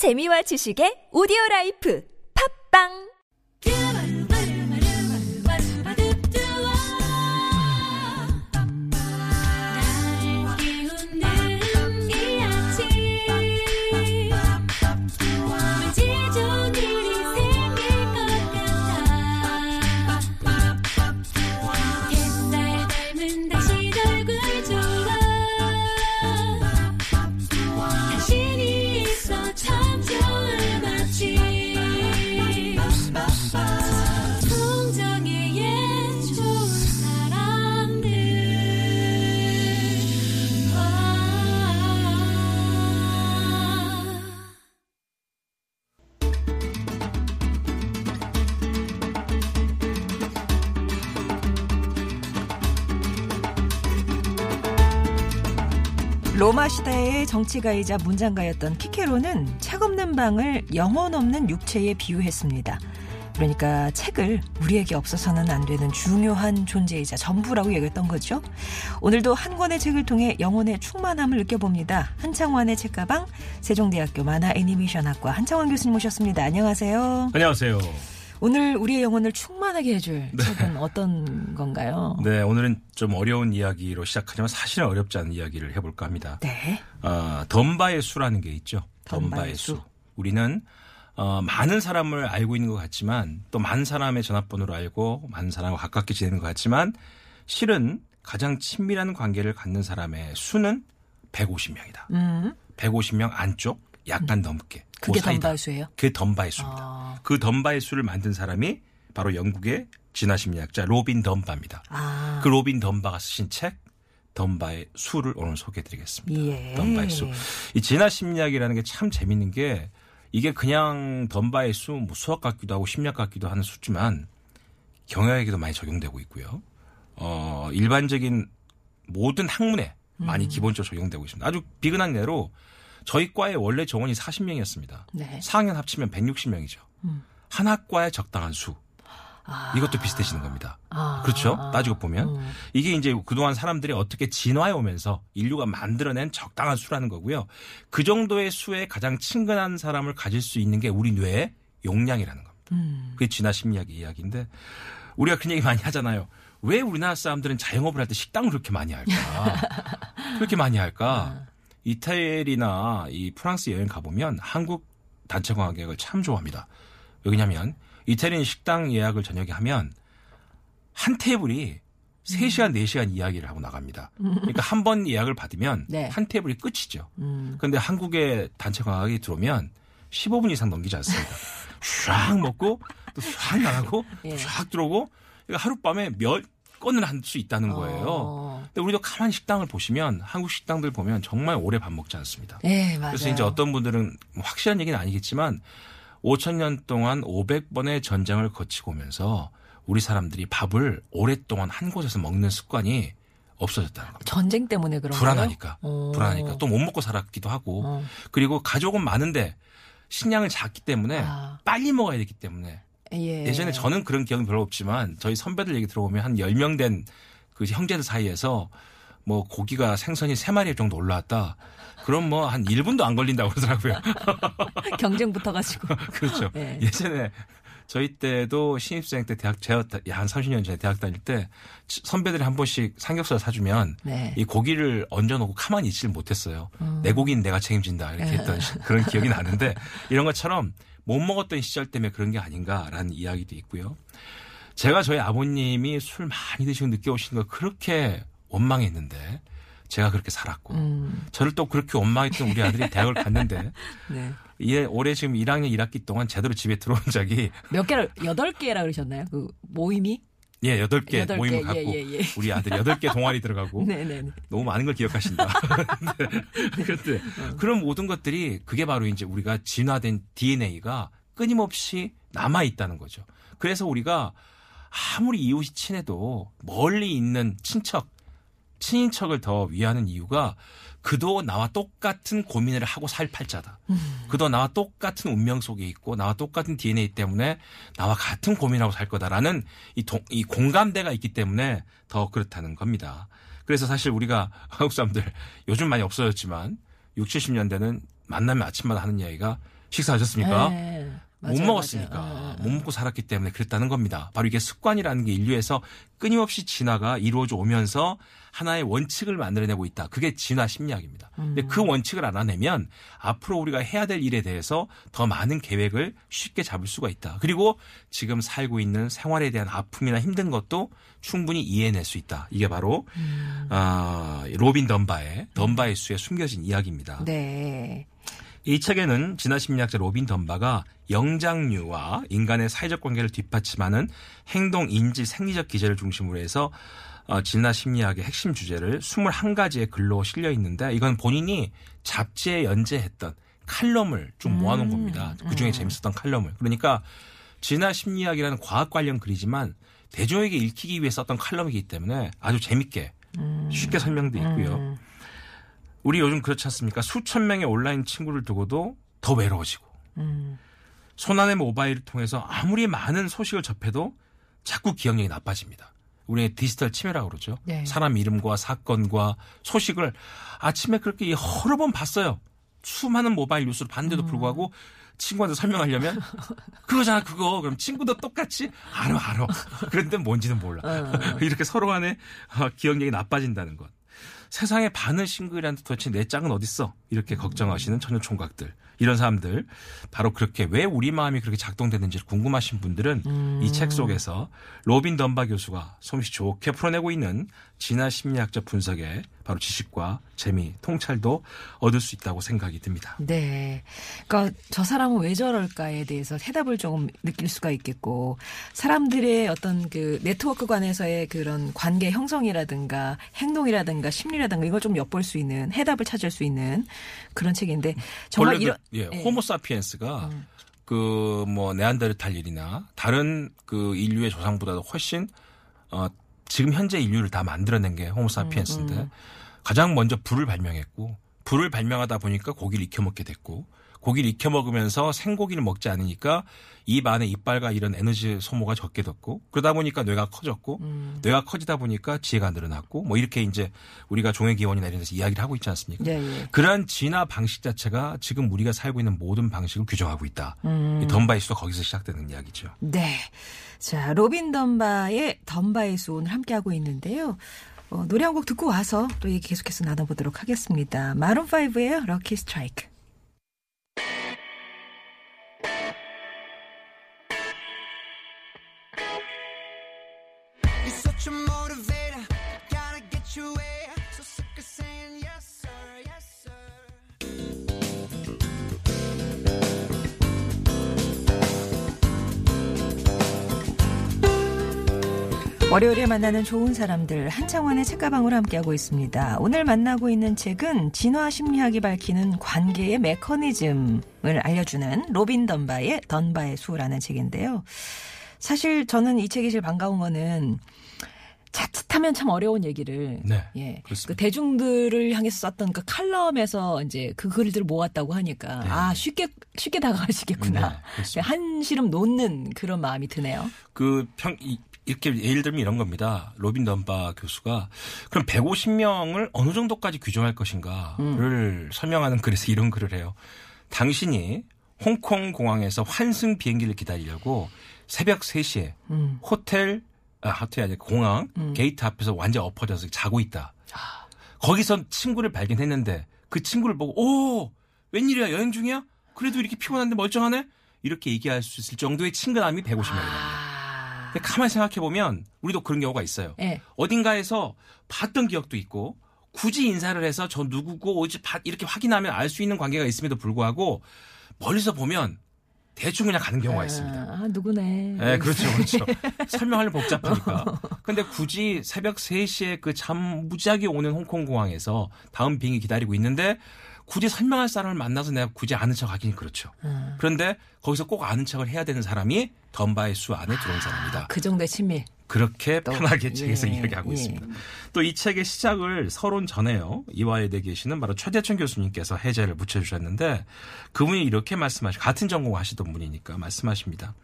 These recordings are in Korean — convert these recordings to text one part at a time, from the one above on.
재미와 지식의 오디오 라이프. 팝빵 로마 시대의 정치가이자 문장가였던 키케로는 책 없는 방을 영혼 없는 육체에 비유했습니다. 그러니까 책을 우리에게 없어서는 안 되는 중요한 존재이자 전부라고 얘기했던 거죠. 오늘도 한 권의 책을 통해 영혼의 충만함을 느껴봅니다. 한창환의 책가방 세종대학교 만화 애니메이션학과 한창환 교수님 모셨습니다. 안녕하세요. 안녕하세요. 오늘 우리의 영혼을 충만하게 해줄 책은 어떤 건가요? 네, 오늘은 좀 어려운 이야기로 시작하지만 사실은 어렵지 않은 이야기를 해볼까 합니다. 네. 어, 덤바의 수라는 게 있죠. 덤바의 덤바의 수. 수. 우리는 어, 많은 사람을 알고 있는 것 같지만 또 많은 사람의 전화번호를 알고 많은 사람과 가깝게 지내는 것 같지만 실은 가장 친밀한 관계를 갖는 사람의 수는 150명이다. 음. 150명 안쪽 약간 넘게. 그게 그 사이다. 덤바의 수예요? 그게 덤바의 수입니다. 아. 그 덤바의 수를 만든 사람이 바로 영국의 진화심리학자 로빈 던바입니다. 아. 그 로빈 던바가 쓰신 책 던바의 수를 오늘 소개해드리겠습니다. 예. 던바의 수. 이 진화심리학이라는 게 참 재밌는 게 이게 그냥 던바의 수, 뭐 수학 같기도 하고 심리학 같기도 하는 수지만 경영에게도 많이 적용되고 있고요. 어, 일반적인 모든 학문에 많이 음. 기본적으로 적용되고 있습니다. 아주 비근한 예로 저희 과의 원래 정원이 40명이었습니다. 네. 4학년 합치면 160명이죠. 한 학과에 적당한 수. 아. 이것도 비슷해지는 겁니다. 아. 그렇죠? 따지고 보면 음. 이게 이제 그동안 사람들이 어떻게 진화해 오면서 인류가 만들어낸 적당한 수라는 거고요. 그 정도의 수에 가장 친근한 사람을 가질 수 있는 게 우리 뇌의 용량이라는 겁니다. 음. 그게 진화 심리학의 이야기인데 우리가 그런 얘기 많이 하잖아요. 왜 우리나라 사람들은 자영업을 할 때 식당을 그렇게 많이 할까? 그렇게 많이 할까? 이태리나 이 프랑스 여행 가보면 한국 단체 관광객을 참 좋아합니다. 왜냐하면 이태리는 식당 예약을 저녁에 하면 한 테이블이 3시간, 4시간 이야기를 하고 나갑니다. 그러니까 한 번 예약을 받으면 네. 한 테이블이 끝이죠. 음. 그런데 한국에 단체 관광객이 들어오면 15분 이상 넘기지 않습니다. 쫙 먹고 또쫙 나가고 예. 쫙 들어오고 그러니까 하룻밤에 몇 건을 할 수 있다는 거예요. 어. 근데 우리도 가만히 식당을 보시면 한국 식당들 보면 정말 오래 밥 먹지 않습니다. 네, 맞아요. 그래서 이제 어떤 분들은 뭐 확실한 얘기는 아니겠지만 5천 년 동안 500번의 전쟁을 거치고 오면서 우리 사람들이 밥을 오랫동안 한 곳에서 먹는 습관이 없어졌다는 겁니다. 전쟁 때문에 그런 불안하니까. 거예요? 어. 불안하니까. 또 못 먹고 살았기도 하고. 어. 그리고 가족은 많은데 식량을 작기 때문에 아. 빨리 먹어야 되기 때문에 예. 예전에 저는 그런 기억은 별로 없지만 저희 선배들 얘기 들어보면 한 10명 된 그 형제들 사이에서 뭐 고기가 생선이 3마리 정도 올라왔다. 그럼 뭐 한 1분도 안 걸린다고 그러더라고요. 경쟁 붙어가지고. 그렇죠. 네. 예전에 저희 때도 신입생 때 대학 제가 한 30년 전에 대학 다닐 때 선배들이 한 번씩 삼겹살 사주면 네. 이 고기를 얹어놓고 가만히 있지를 못했어요. 내 고기는 내가 책임진다 이렇게 했던 시- 그런 기억이 나는데 이런 것처럼 못 먹었던 시절 때문에 그런 게 아닌가라는 이야기도 있고요. 제가 저희 아버님이 술 많이 드시고 늦게 오시는 거 그렇게 원망했는데 제가 그렇게 살았고 음. 저를 또 그렇게 원망했던 우리 아들이 대학을 갔는데 네. 예, 올해 지금 1학년 1학기 동안 제대로 집에 들어온 적이 몇 개를 여덟 개라 그러셨나요? 그 모임이? 예, 8개 여덟 모임을 개, 갖고 예, 예, 예. 우리 아들 8개 동아리 들어가고 네, 네, 네. 너무 많은 걸 기억하신다. 네. 그런데 어. 그런 모든 것들이 그게 바로 이제 우리가 진화된 DNA가 끊임없이 남아 있다는 거죠. 그래서 우리가 아무리 이웃이 친해도 멀리 있는 친척, 친인척을 더 위하는 이유가 그도 나와 똑같은 고민을 하고 살 팔자다. 그도 나와 똑같은 운명 속에 있고 나와 똑같은 DNA 때문에 나와 같은 고민하고 살 거다라는 이, 동- 이 공감대가 있기 때문에 더 그렇다는 겁니다. 그래서 사실 우리가 한국 사람들 요즘 많이 없어졌지만 6, 70년대는 만나면 아침마다 하는 이야기가 식사하셨습니까? 네, 못 맞아요, 먹었으니까 맞아요. 어, 못 먹고 살았기 때문에 그랬다는 겁니다. 바로 이게 습관이라는 게 인류에서 끊임없이 진화가 이루어져 오면서 하나의 원칙을 만들어내고 있다. 그게 진화 심리학입니다. 근데 그 원칙을 알아내면 앞으로 우리가 해야 될 일에 대해서 더 많은 계획을 쉽게 잡을 수가 있다. 그리고 지금 살고 있는 생활에 대한 아픔이나 힘든 것도 충분히 이해해낼 수 있다. 이게 바로 아, 로빈 던바의 던바의 수에 숨겨진 이야기입니다. 네. 이 책에는 진화 심리학자 로빈 던바가 영장류와 인간의 사회적 관계를 뒷받침하는 행동, 인지, 생리적 기제를 중심으로 해서 어, 진화 심리학의 핵심 주제를 21가지의 글로 실려 있는데 이건 본인이 잡지에 연재했던 칼럼을 좀 모아놓은 겁니다. 그 중에 재밌었던 칼럼을. 그러니까 진화 심리학이라는 과학 관련 글이지만 대중에게 읽히기 위해 썼던 칼럼이기 때문에 아주 재밌게 쉽게 설명돼 있고요. 우리 요즘 그렇지 않습니까? 수천 명의 온라인 친구를 두고도 더 외로워지고 손안의 모바일을 통해서 아무리 많은 소식을 접해도 자꾸 기억력이 나빠집니다. 우리의 디지털 치매라고 그러죠. 네. 사람 이름과 사건과 소식을 아침에 그렇게 여러 번 봤어요. 수많은 모바일 뉴스를 봤는데도 불구하고 친구한테 설명하려면 그거잖아 그거 그럼 친구도 똑같이 알아 알아 그런데 뭔지는 몰라 이렇게 서로 간에 어, 기억력이 나빠진다는 것 세상의 반은 싱글이라는데 도대체 내 짝은 어딨어? 이렇게 걱정하시는 처녀 총각들. 이런 사람들. 바로 그렇게 왜 우리 마음이 그렇게 작동되는지 궁금하신 분들은 이 책 속에서 로빈 던바 교수가 솜씨 좋게 풀어내고 있는 진화 심리학적 분석에 바로 지식과 재미, 통찰도 얻을 수 있다고 생각이 듭니다. 네. 그러니까 저 사람은 왜 저럴까에 대해서 해답을 조금 느낄 수가 있겠고 사람들의 어떤 그 네트워크 관에서의 그런 관계 형성이라든가 행동이라든가 심리라든가 이걸 좀 엿볼 수 있는 해답을 찾을 수 있는 그런 책인데 정말 원래 이런 그, 예, 예. 호모사피엔스가 그뭐 네안데르탈인이나 다른 그 인류의 조상보다도 훨씬 어 지금 현재 인류를 다 만들어낸 게 호모사피엔스인데 음, 가장 먼저 불을 발명했고 불을 발명하다 보니까 고기를 익혀 먹게 됐고 고기를 익혀 먹으면서 생고기를 먹지 않으니까 입 안에 이빨과 이런 에너지 소모가 적게 됐고 그러다 보니까 뇌가 커졌고 음. 뇌가 커지다 보니까 지혜가 늘어났고 뭐 이렇게 이제 우리가 종의 기원이나 이런 데서 이야기를 하고 있지 않습니까? 예, 예. 그러한 진화 방식 자체가 지금 우리가 살고 있는 모든 방식을 규정하고 있다. 음. 이 던바의 수가 거기서 시작되는 이야기죠. 네. 자, 로빈 던바의 수 오늘 함께하고 있는데요. 어, 노래 한 곡 듣고 와서 또 얘기 계속해서 나눠보도록 하겠습니다. Maroon 5의 Lucky Strike. 월요일에 만나는 좋은 사람들 한창원의 책가방으로 함께하고 있습니다. 오늘 만나고 있는 책은 진화 심리학이 밝히는 관계의 메커니즘을 알려주는 로빈 던바의 던바의 수라는 책인데요. 사실 저는 이 책이 제일 반가운 거는 자칫하면 참 어려운 얘기를 네, 예, 그렇습니다. 그 대중들을 향해서 썼던 그 칼럼에서 이제 그 글들을 모았다고 하니까 아 쉽게 쉽게 다가가시겠구나 네, 그렇습니다. 한시름 놓는 그런 마음이 드네요. 그 평, 이- 이렇게 예를 들면 이런 겁니다. 로빈 던바 교수가 그럼 150명을 어느 정도까지 규정할 것인가를 설명하는 글에서 이런 글을 해요. 당신이 홍콩 공항에서 환승 비행기를 기다리려고 새벽 3시에 호텔 아, 호텔이 아니라 공항 게이트 앞에서 완전 엎어져서 자고 있다. 거기서 친구를 발견했는데 그 친구를 보고 오 웬일이야 여행 중이야? 그래도 이렇게 피곤한데 멀쩡하네? 이렇게 얘기할 수 있을 정도의 친근함이 150명이다. 아, 근데 가만히 생각해 보면 우리도 그런 경우가 있어요. 예. 어딘가에서 봤던 기억도 있고 굳이 인사를 해서 저 누구고 어디 봐- 이렇게 확인하면 알 수 있는 관계가 있음에도 불구하고 멀리서 보면 대충 그냥 가는 경우가 있습니다. 아, 누구네. 네, 그렇죠, 그렇죠. 설명하려 복잡하니까. 근데 굳이 새벽 3시에 그 잠 무지하게 오는 홍콩 공항에서 다음 비행기 기다리고 있는데 굳이 설명할 사람을 만나서 내가 굳이 아는 척 하기는 그렇죠. 그런데 거기서 꼭 아는 척을 해야 되는 사람이 덤바의 수 안에 들어온 사람이다. 그 정도의 친밀. 그렇게 또, 편하게 책에서 예, 이야기하고 예. 있습니다. 또 이 책의 시작을 서론 전에요. 이화여대 계시는 바로 최대천 교수님께서 해제를 붙여주셨는데 그분이 이렇게 말씀하시 같은 전공 하시던 분이니까 말씀하십니다.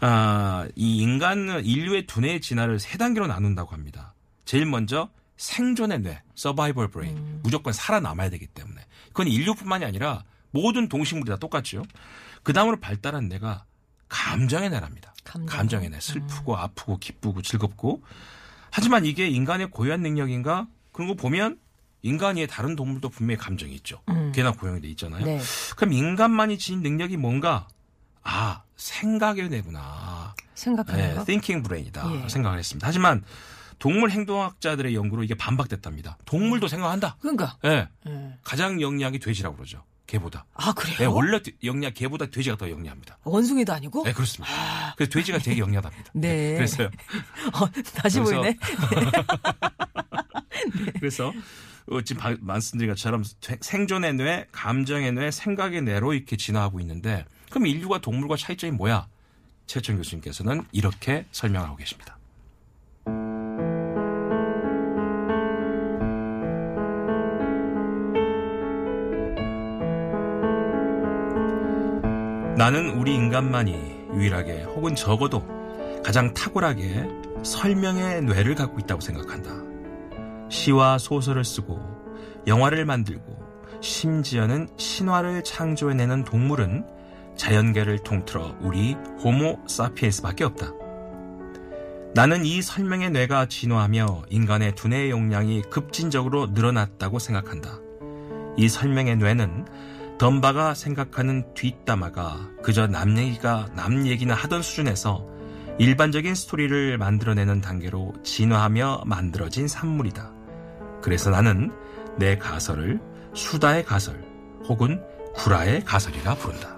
아, 이 인간은 인류의 두뇌의 진화를 세 단계로 나눈다고 합니다. 제일 먼저 생존의 뇌, survival brain. 무조건 살아남아야 되기 때문에. 그건 인류뿐만이 아니라 모든 동식물이 다 똑같죠. 그 다음으로 발달한 뇌가 감정의 뇌랍니다. 감정. 감정의 뇌. 슬프고 아프고 기쁘고 즐겁고. 하지만 이게 인간의 고유한 능력인가? 그런 거 보면 인간이 다른 동물도 분명히 감정이 있죠. 개나 고양이도 있잖아요. 네. 그럼 인간만이 지닌 능력이 뭔가? 아, 생각의 뇌구나. 생각하는 네, 거. thinking brain이다 예. 생각을 했습니다. 하지만 동물 행동학자들의 연구로 이게 반박됐답니다. 동물도 생각한다. 그러니까. 예. 예. 가장 영리하게 돼지라고 그러죠. 개보다. 아 그래요? 네, 원래 영리한 개보다 돼지가 더 영리합니다. 원숭이도 아니고? 네, 그렇습니다. 그래서 돼지가 되게 영리하답니다. 네. 그래서요. 어, 다시 그래서- 보이네. 그래서 어, 지금 바- 말씀드린 것처럼 생- 생존의 뇌, 감정의 뇌, 생각의 뇌로 이렇게 진화하고 있는데 그럼 인류가 동물과 차이점이 뭐야? 최천 교수님께서는 이렇게 설명하고 계십니다. 나는 우리 인간만이 유일하게 혹은 적어도 가장 탁월하게 설명의 뇌를 갖고 있다고 생각한다. 시와 소설을 쓰고 영화를 만들고 심지어는 신화를 창조해내는 동물은 자연계를 통틀어 우리 호모 사피엔스밖에 없다. 나는 이 설명의 뇌가 진화하며 인간의 두뇌 용량이 급진적으로 늘어났다고 생각한다. 이 설명의 뇌는 덤바가 생각하는 뒷담화가 그저 남 얘기가 남 얘기나 하던 수준에서 일반적인 스토리를 만들어내는 단계로 진화하며 만들어진 산물이다. 그래서 나는 내 가설을 수다의 가설 혹은 구라의 가설이라 부른다.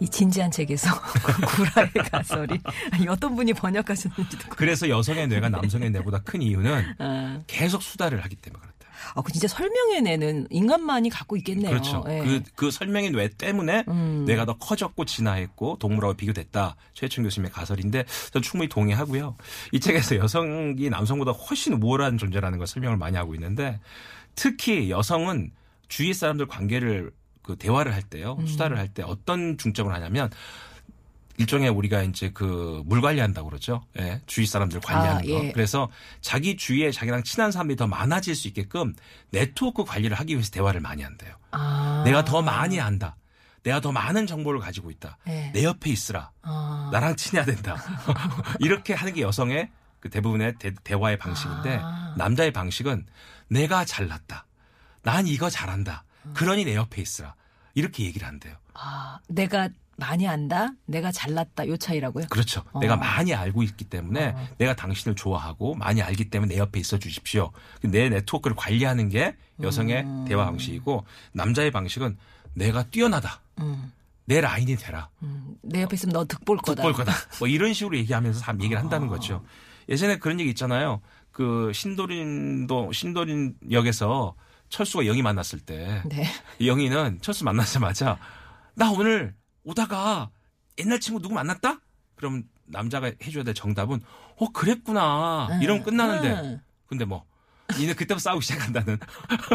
이 진지한 책에서 구라의 가설이 어떤 분이 번역하셨는지도 그래서 여성의 뇌가 남성의 뇌보다 큰 이유는 아, 계속 수다를 하기 때문에 그렇다. 아, 그 진짜 설명의 뇌는 인간만이 갖고 있겠네요. 그렇죠. 예. 그, 그 설명의 뇌 때문에 음. 뇌가 더 커졌고 진화했고 동물하고 비교됐다. 최혜춘 교수님의 가설인데 저는 충분히 동의하고요. 이 책에서 여성이 남성보다 훨씬 우월한 존재라는 걸 설명을 많이 하고 있는데 특히 여성은 주위 사람들 관계를 그 대화를 할 때요. 음. 수다를 할 때 어떤 중점을 하냐면 일종의 우리가 이제 그 물 관리한다고 그러죠. 예. 주위 사람들 관리하는 아, 거. 예. 그래서 자기 주위에 자기랑 친한 사람들이 더 많아질 수 있게끔 네트워크 관리를 하기 위해서 대화를 많이 한대요. 아. 내가 더 많이 안다. 내가 더 많은 정보를 가지고 있다. 네. 내 옆에 있으라. 아. 나랑 친해야 된다. 이렇게 하는 게 여성의 그 대부분의 대, 화의 방식인데 아. 남자의 방식은 내가 잘났다. 난 이거 잘한다. 그러니 내 옆에 있으라. 이렇게 얘기를 한대요. 아, 내가 많이 안다? 내가 잘났다. 요 차이라고요? 그렇죠. 어. 내가 많이 알고 있기 때문에 어. 내가 당신을 좋아하고 많이 알기 때문에 내 옆에 있어 주십시오. 내 네트워크를 관리하는 게 여성의 음. 대화 방식이고 남자의 방식은 내가 뛰어나다. 음, 내 라인이 되라. 음. 내 옆에 있으면 너 득볼 거다. 득볼 거다. 뭐 이런 식으로 얘기하면서 참 얘기를 한다는 거죠. 예전에 그런 얘기 있잖아요. 그 신도린도 신도린 역에서 철수가 영희 만났을 때 네. 이 영희는 철수 만나자마자 나 오늘 오다가 옛날 친구 누구 만났다? 그럼 남자가 해줘야 될 정답은 어 그랬구나 이러면 끝나는데 음. 근데 뭐 니는 그때부터 싸우기 시작한다는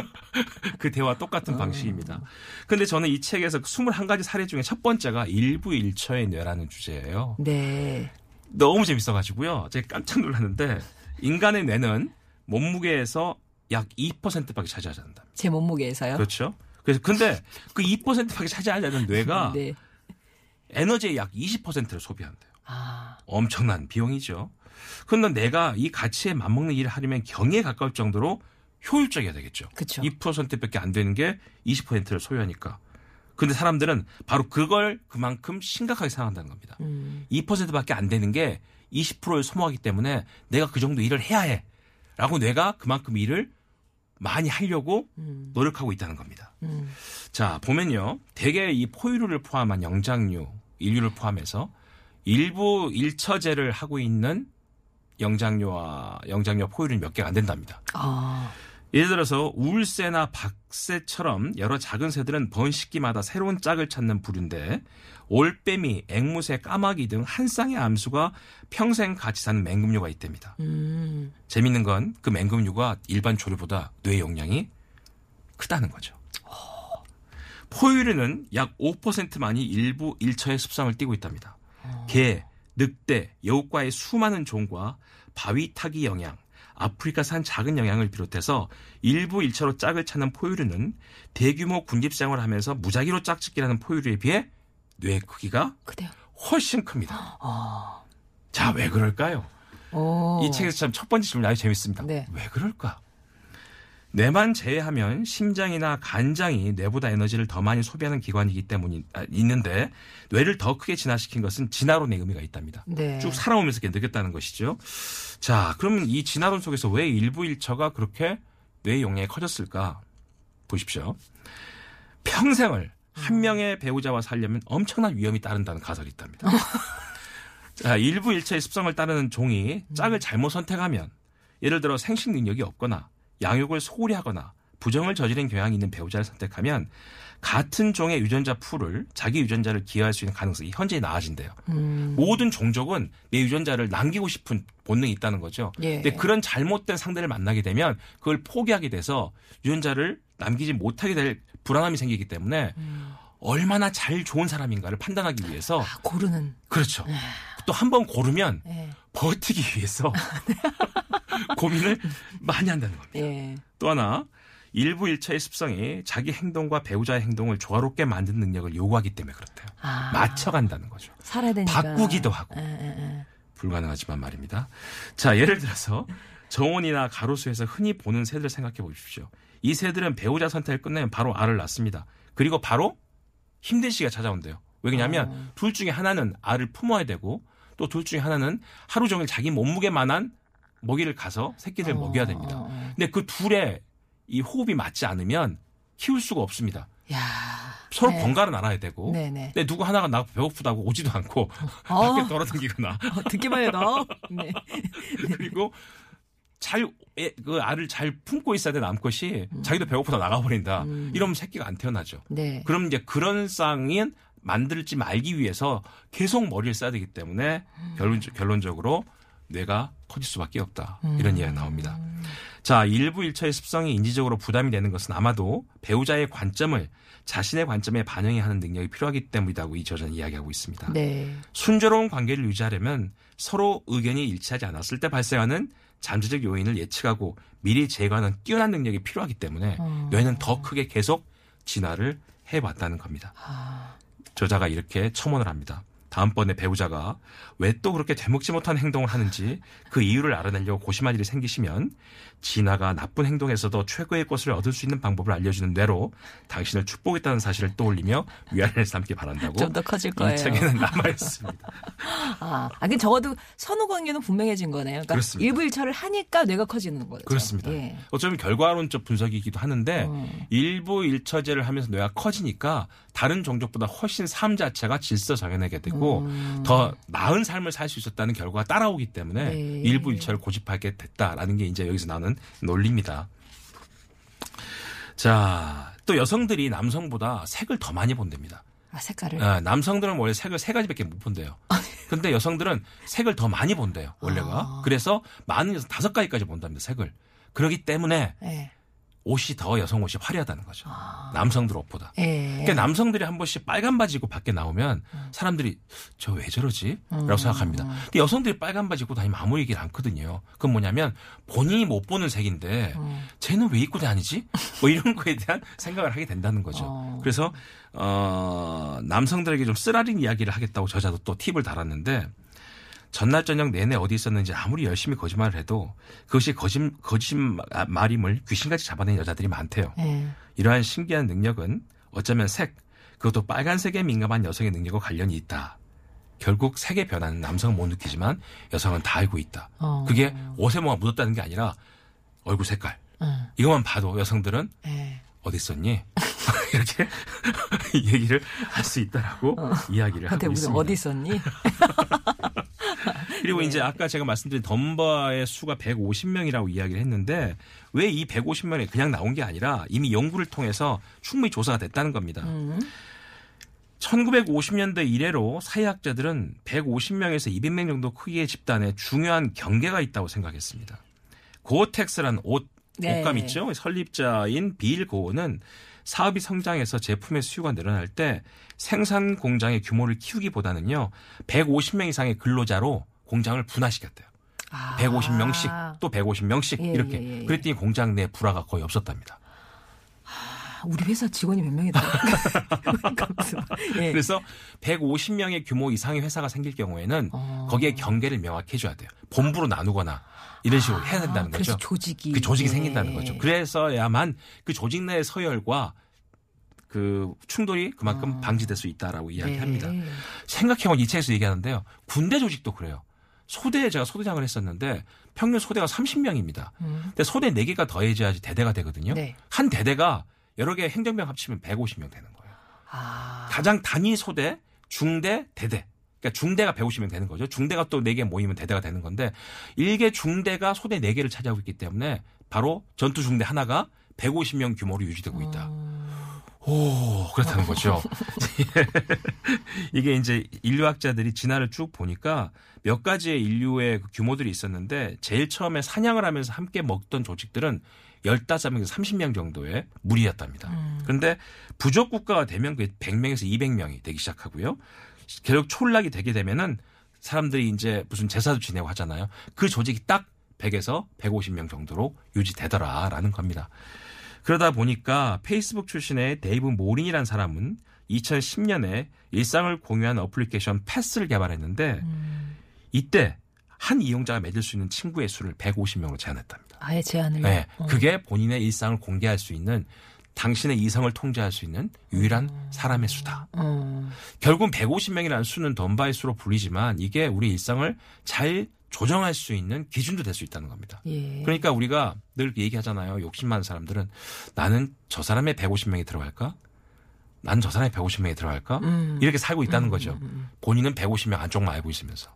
그 대화 똑같은 방식입니다. 근데 저는 이 책에서 21가지 사례 중에 첫 번째가 일부 일처의 뇌라는 주제예요. 네. 너무 재밌어가지고요. 제가 깜짝 놀랐는데 인간의 뇌는 몸무게에서 약 2%밖에 차지하지 않는다. 제 몸무게에서요. 그렇죠? 그래서 근데 그 2%밖에 차지하지 않는 뇌가 네. 에너지의 약 20%를 소비한대요. 아, 엄청난 비용이죠. 그런데 내가 이 가치에 맞먹는 일을 하려면 경에 가까울 정도로 효율적이어야 되겠죠. 그쵸. 2%밖에 안 되는 게 20%를 소유하니까. 근데 사람들은 바로 그걸 그만큼 심각하게 생각한다는 겁니다. 음. 2%밖에 안 되는 게 20%를 소모하기 때문에 내가 그 정도 일을 해야 해. 라고 뇌가 그만큼 일을 많이 하려고 음. 노력하고 있다는 겁니다. 음. 자, 보면요. 대개 이 포유류를 포함한 영장류, 인류를 포함해서 일부 일처제를 하고 있는 영장류와 영장류와 포유류는 몇 개가 안 된답니다. 아, 예를 들어서 울새나 박새처럼 여러 작은 새들은 번식기마다 새로운 짝을 찾는 부류인데 올빼미, 앵무새, 까마귀 등 한 쌍의 암수가 평생 같이 사는 맹금류가 있답니다. 음. 재밌는 건 그 맹금류가 일반 조류보다 뇌 용량이 크다는 거죠. 포유류는 약 5%만이 일부 일처의 습성을 띠고 있답니다. 개, 늑대, 여우과의 수많은 종과 바위 타기 영양, 아프리카산 작은 영양을 비롯해서 일부 일차로 짝을 찾는 포유류는 대규모 군집 생활을 하면서 무작위로 짝짓기라는 포유류에 비해 뇌 크기가 그래요. 훨씬 큽니다. 아. 자, 왜 그럴까요? 오. 이 책에서 참 첫 번째 질문 아주 재밌습니다. 네. 왜 그럴까? 뇌만 제외하면 심장이나 간장이 뇌보다 에너지를 더 많이 소비하는 기관이기 때문이 아, 있는데 뇌를 더 크게 진화시킨 것은 진화론의 의미가 있답니다. 네. 쭉 살아오면서 느꼈다는 것이죠. 자, 그러면 이 진화론 속에서 왜 일부 일처가 그렇게 뇌 용량이 커졌을까? 보십시오. 평생을 한 명의 배우자와 살려면 엄청난 위험이 따른다는 가설이 있답니다. 자, 일부 일처의 습성을 따르는 종이 짝을 잘못 선택하면 예를 들어 생식 능력이 없거나 양육을 소홀히 하거나 부정을 저지른 경향이 있는 배우자를 선택하면 같은 종의 유전자 풀을 자기 유전자를 기여할 수 있는 가능성이 현저히 나아진대요. 음. 모든 종족은 내 유전자를 남기고 싶은 본능이 있다는 거죠. 예. 근데 그런 잘못된 상대를 만나게 되면 그걸 포기하게 돼서 유전자를 남기지 못하게 될 불안함이 생기기 때문에 얼마나 잘 좋은 사람인가를 판단하기 위해서 아, 고르는. 그렇죠. 또한 번 고르면 예. 버티기 위해서 고민을 많이 한다는 겁니다. 예. 또 하나 일부 일차의 습성이 자기 행동과 배우자의 행동을 조화롭게 만드는 능력을 요구하기 때문에 그렇대요. 아. 맞춰간다는 거죠. 살아야 되니까. 바꾸기도 하고. 예, 예, 예. 불가능하지만 말입니다. 자, 예를 들어서 정원이나 가로수에서 흔히 보는 새들 생각해 보십시오. 이 새들은 배우자 선택을 끝내면 바로 알을 낳습니다. 그리고 바로 힘든 시기가 찾아온대요. 왜냐하면 어. 둘 중에 하나는 알을 품어야 되고 또 둘 중에 하나는 하루 종일 자기 몸무게만한 먹이를 가서 새끼를 먹여야 됩니다. 근데 그 둘의 이 호흡이 맞지 않으면 키울 수가 없습니다. 야. 서로 네. 번갈아 나가야 되고. 네네. 근데 누구 하나가 나 배고프다고 오지도 않고 어. 밖에 떨어뜨기거나 어, 듣기만 해도. 네. 그리고 잘, 애- 그 알을 잘 품고 있어야 돼 남것이 자기도 배고프다 나가버린다. 이러면 새끼가 안 태어나죠. 음. 네. 그럼 이제 그런 쌍인 만들지 말기 위해서 계속 머리를 써야 되기 때문에 음. 결론, 결론적으로 뇌가 커질 수밖에 없다. 음. 이런 이야기가 나옵니다. 자, 일부 일처의 습성이 인지적으로 부담이 되는 것은 아마도 배우자의 관점을 자신의 관점에 반영해야 하는 능력이 필요하기 때문이라고 이 저자는 이야기하고 있습니다. 네. 순조로운 관계를 유지하려면 서로 의견이 일치하지 않았을 때 발생하는 잠재적 요인을 예측하고 미리 제거하는 뛰어난 능력이 필요하기 때문에 어. 뇌는 더 크게 계속 진화를 해왔다는 겁니다. 아. 저자가 이렇게 첨언을 합니다. 다음번에 배우자가 왜 또 그렇게 되먹지 못한 행동을 하는지 그 이유를 알아내려고 고심할 일이 생기시면 진화가 나쁜 행동에서도 최고의 것을 얻을 수 있는 방법을 알려주는 뇌로 당신을 축복했다는 사실을 떠올리며 위안을 삼기 바란다고 좀 더 커질 거예요. 이 책에는 남아 있습니다. 아, 아, 근 적어도 선후 관계는 분명해진 거네요. 그러니까 그렇습니다. 일부 일처를 하니까 뇌가 커지는 거죠. 그렇습니다. 예. 어쩌면 결과론적 분석이기도 하는데 어. 일부 일처제를 하면서 뇌가 커지니까 다른 종족보다 훨씬 삶 자체가 질서 정연하게 되고 음. 더 나은 삶을 살 수 있었다는 결과가 따라오기 때문에 네. 일부 일처를 고집하게 됐다라는 게 이제 여기서 나오는 논리입니다. 자, 또 여성들이 남성보다 색을 더 많이 본답니다. 아, 색깔을. 아, 남성들은 원래 색을 세 가지밖에 못 본대요. 근데 여성들은 색을 더 많이 본대요, 원래가. 아. 그래서 많은 여성 다섯 가지까지 본답니다, 색을. 그렇기 때문에 예. 옷이 더 여성 옷이 화려하다는 거죠. 아. 남성들 옷보다. 예. 그러니까 남성들이 한 번씩 빨간 바지 입고 밖에 나오면 사람들이 저 왜 저러지? 라고 생각합니다. 근데 여성들이 빨간 바지 입고 다니면 아무 얘기를 않거든요. 그건 뭐냐면 본인이 못 보는 색인데 쟤는 왜 입고 다니지? 뭐 이런 거에 대한 생각을 하게 된다는 거죠. 어. 그래서 어 남성들에게 좀 쓰라린 이야기를 하겠다고 저자도 또 팁을 달았는데 전날 저녁 내내 어디 있었는지 아무리 열심히 거짓말을 해도 그것이 거짓 거짓말임을 귀신같이 잡아낸 여자들이 많대요. 예. 이러한 신기한 능력은 어쩌면 색, 그것도 빨간색에 민감한 여성의 능력과 관련이 있다. 결국 색의 변화는 남성은 못 느끼지만 여성은 다 알고 있다. 어. 그게 옷에 뭐가 묻었다는 게 아니라 얼굴 색깔. 응. 이것만 봐도 여성들은 예. 어디 있었니? 이렇게 얘기를 할 수 있다라고 이야기를 근데 하고 있습니다. 어디 있었니? 그리고 네. 이제 아까 제가 말씀드린 덤바의 수가 150명이라고 이야기를 했는데 왜 이 150명이 그냥 나온 게 아니라 이미 연구를 통해서 충분히 조사가 됐다는 겁니다. 음. 1950년대 이래로 사회학자들은 150명에서 200명 정도 크기의 집단에 중요한 경계가 있다고 생각했습니다. 고어텍스란 옷 네. 옷감 있죠. 설립자인 빌 고어는 사업이 성장해서 제품의 수요가 늘어날 때 생산 공장의 규모를 키우기보다는요. 150명 이상의 근로자로 공장을 분화시켰대요. 아. 150명씩 또 150명씩 예, 이렇게. 예, 예. 그랬더니 공장 내 불화가 거의 없었답니다. 아, 우리 회사 직원이 몇 명이다. 예. 그래서 150명의 규모 이상의 회사가 생길 경우에는 어. 거기에 경계를 명확히 해줘야 돼요. 본부로 나누거나 이런 식으로 해야 된다는 아, 그래서 거죠. 조직이 그 조직이 예. 생긴다는 거죠. 그래서야만 그 조직 내의 서열과 그 충돌이 그만큼 방지될 수 있다라고 이야기합니다. 아. 네. 생각해보면 이 책에서 얘기하는데요. 군대 조직도 그래요. 소대에 제가 소대장을 했었는데 평균 소대가 30명입니다. 근데 소대 4개가 더해져야지 대대가 되거든요. 음. 네. 한 대대가 여러 개 행정병 합치면 150명 되는 거예요. 아. 가장 단위 소대, 중대, 대대. 그러니까 중대가 150명 되는 거죠. 중대가 또 4개 모이면 대대가 되는 건데 일개 중대가 소대 4개를 차지하고 있기 때문에 바로 전투 중대 하나가 150명 규모로 유지되고 있다. 오, 그렇다는 거죠. 이게 이제 인류학자들이 진화를 쭉 보니까 몇 가지의 인류의 그 규모들이 있었는데 제일 처음에 사냥을 하면서 함께 먹던 조직들은 15명에서 30명 정도의 무리였답니다. 그런데 부족 국가가 되면 그 100명에서 200명이 되기 시작하고요. 계속 촌락이 되게 되면은 사람들이 이제 무슨 제사도 지내고 하잖아요. 그 조직이 딱 100에서 150명 정도로 유지되더라라는 겁니다. 그러다 보니까 페이스북 출신의 데이브 모린이라는 사람은 2010년에 일상을 공유하는 어플리케이션 Path를 개발했는데 이때 한 이용자가 맺을 수 있는 친구의 수를 150명으로 제한했답니다. 아예 제한을. 네, 어. 그게 본인의 일상을 공개할 수 있는 당신의 이성을 통제할 수 있는 유일한 사람의 수다. 어. 결국 150명이라는 수는 덤바의 수로 불리지만 이게 우리 일상을 잘 조정할 수 있는 기준도 될 수 있다는 겁니다. 예. 그러니까 우리가 늘 얘기하잖아요. 욕심 많은 사람들은 나는 저 사람의 150명이 들어갈까? 난저 사람의 150명이 들어갈까? 음. 이렇게 살고 있다는 거죠. 본인은 150명 안쪽만 알고 있으면서.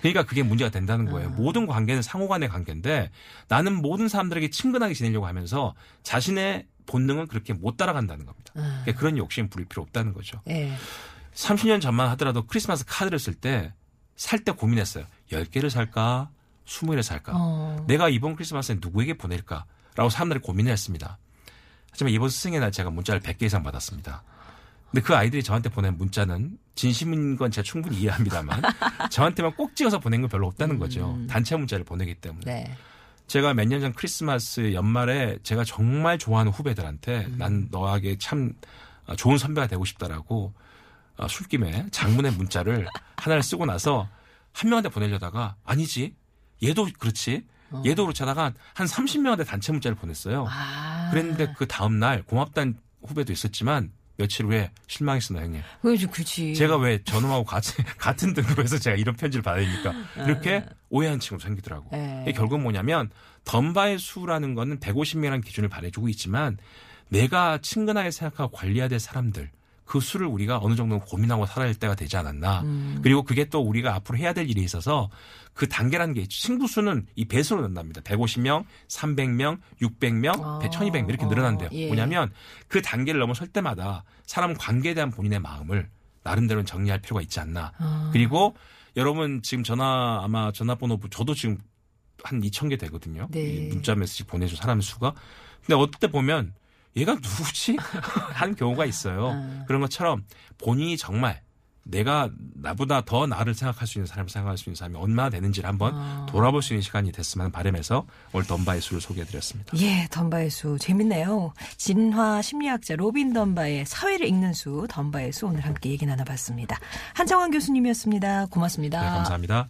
그러니까 그게 문제가 된다는 아. 거예요. 모든 관계는 상호 간의 관계인데 나는 모든 사람들에게 친근하게 지내려고 하면서 자신의 본능은 그렇게 못 따라간다는 겁니다. 아. 그러니까 그런 욕심 부릴 필요 없다는 거죠. 예. 30년 전만 하더라도 크리스마스 카드를 쓸 때 살때 고민했어요. 10개를 살까? 20개를 살까? 어. 내가 이번 크리스마스에 누구에게 보낼까? 라고 사람들이 고민을 했습니다. 하지만 이번 스승의 날 제가 문자를 100개 이상 받았습니다. 근데 그 아이들이 저한테 보낸 문자는 진심인 건 제가 충분히 이해합니다만 저한테만 꼭 찍어서 보낸 건 별로 없다는 거죠. 단체 문자를 보내기 때문에. 네. 제가 몇 년 전 크리스마스 연말에 제가 정말 좋아하는 후배들한테 난 너에게 참 어, 좋은 선배가 되고 싶다라고 어, 술김에 장문의 문자를 하나를 쓰고 나서 한 명한테 보내려다가 아니지 얘도 그렇지 얘도 그렇지 하다가 한 30명한테 단체 문자를 보냈어요. 아. 그랬는데 그 다음 날 고맙다는 후배도 있었지만 며칠 후에 실망했습니다 형님. 그지 그지. 제가 왜 저놈하고 같이 같은 등급에서 제가 이런 편지를 받으니까 이렇게 오해한 친구 생기더라고. 네. 이게 결국 뭐냐면 덤바의 수라는 거는 150명이라는 기준을 발해주고 있지만 내가 친근하게 생각하고 관리해야 될 사람들 그 수를 우리가 어느 정도 고민하고 살아야 할 때가 되지 않았나. 음. 그리고 그게 또 우리가 앞으로 해야 될 일이 있어서 그 단계라는 게. 친구 수는 이 배수로 는답니다. 150명, 300명, 600명, 아. 1200명 이렇게 늘어난대요. 예. 뭐냐면 그 단계를 넘어설 때마다 사람 관계에 대한 본인의 마음을 나름대로 정리할 필요가 있지 않나. 아. 그리고 여러분 지금 전화 아마 전화번호 저도 지금 한 2천 개 되거든요. 네. 이 문자 메시지 보내준 사람 수가. 근데 어떨 때 보면 얘가 누구지? 하는 경우가 있어요. 아. 그런 것처럼 본인이 정말 내가 나보다 더 나를 생각할 수 있는 사람을 생각할 수 있는 사람이 얼마나 되는지를 한번 아. 돌아볼 수 있는 시간이 됐으면 바람에서 오늘 던바의 수를 소개해드렸습니다. 예, 던바의 수 재밌네요. 진화 심리학자 로빈 던바의 사회를 읽는 수 던바의 수 오늘 함께 얘기 나눠봤습니다. 한정환 교수님이었습니다. 고맙습니다. 네, 감사합니다.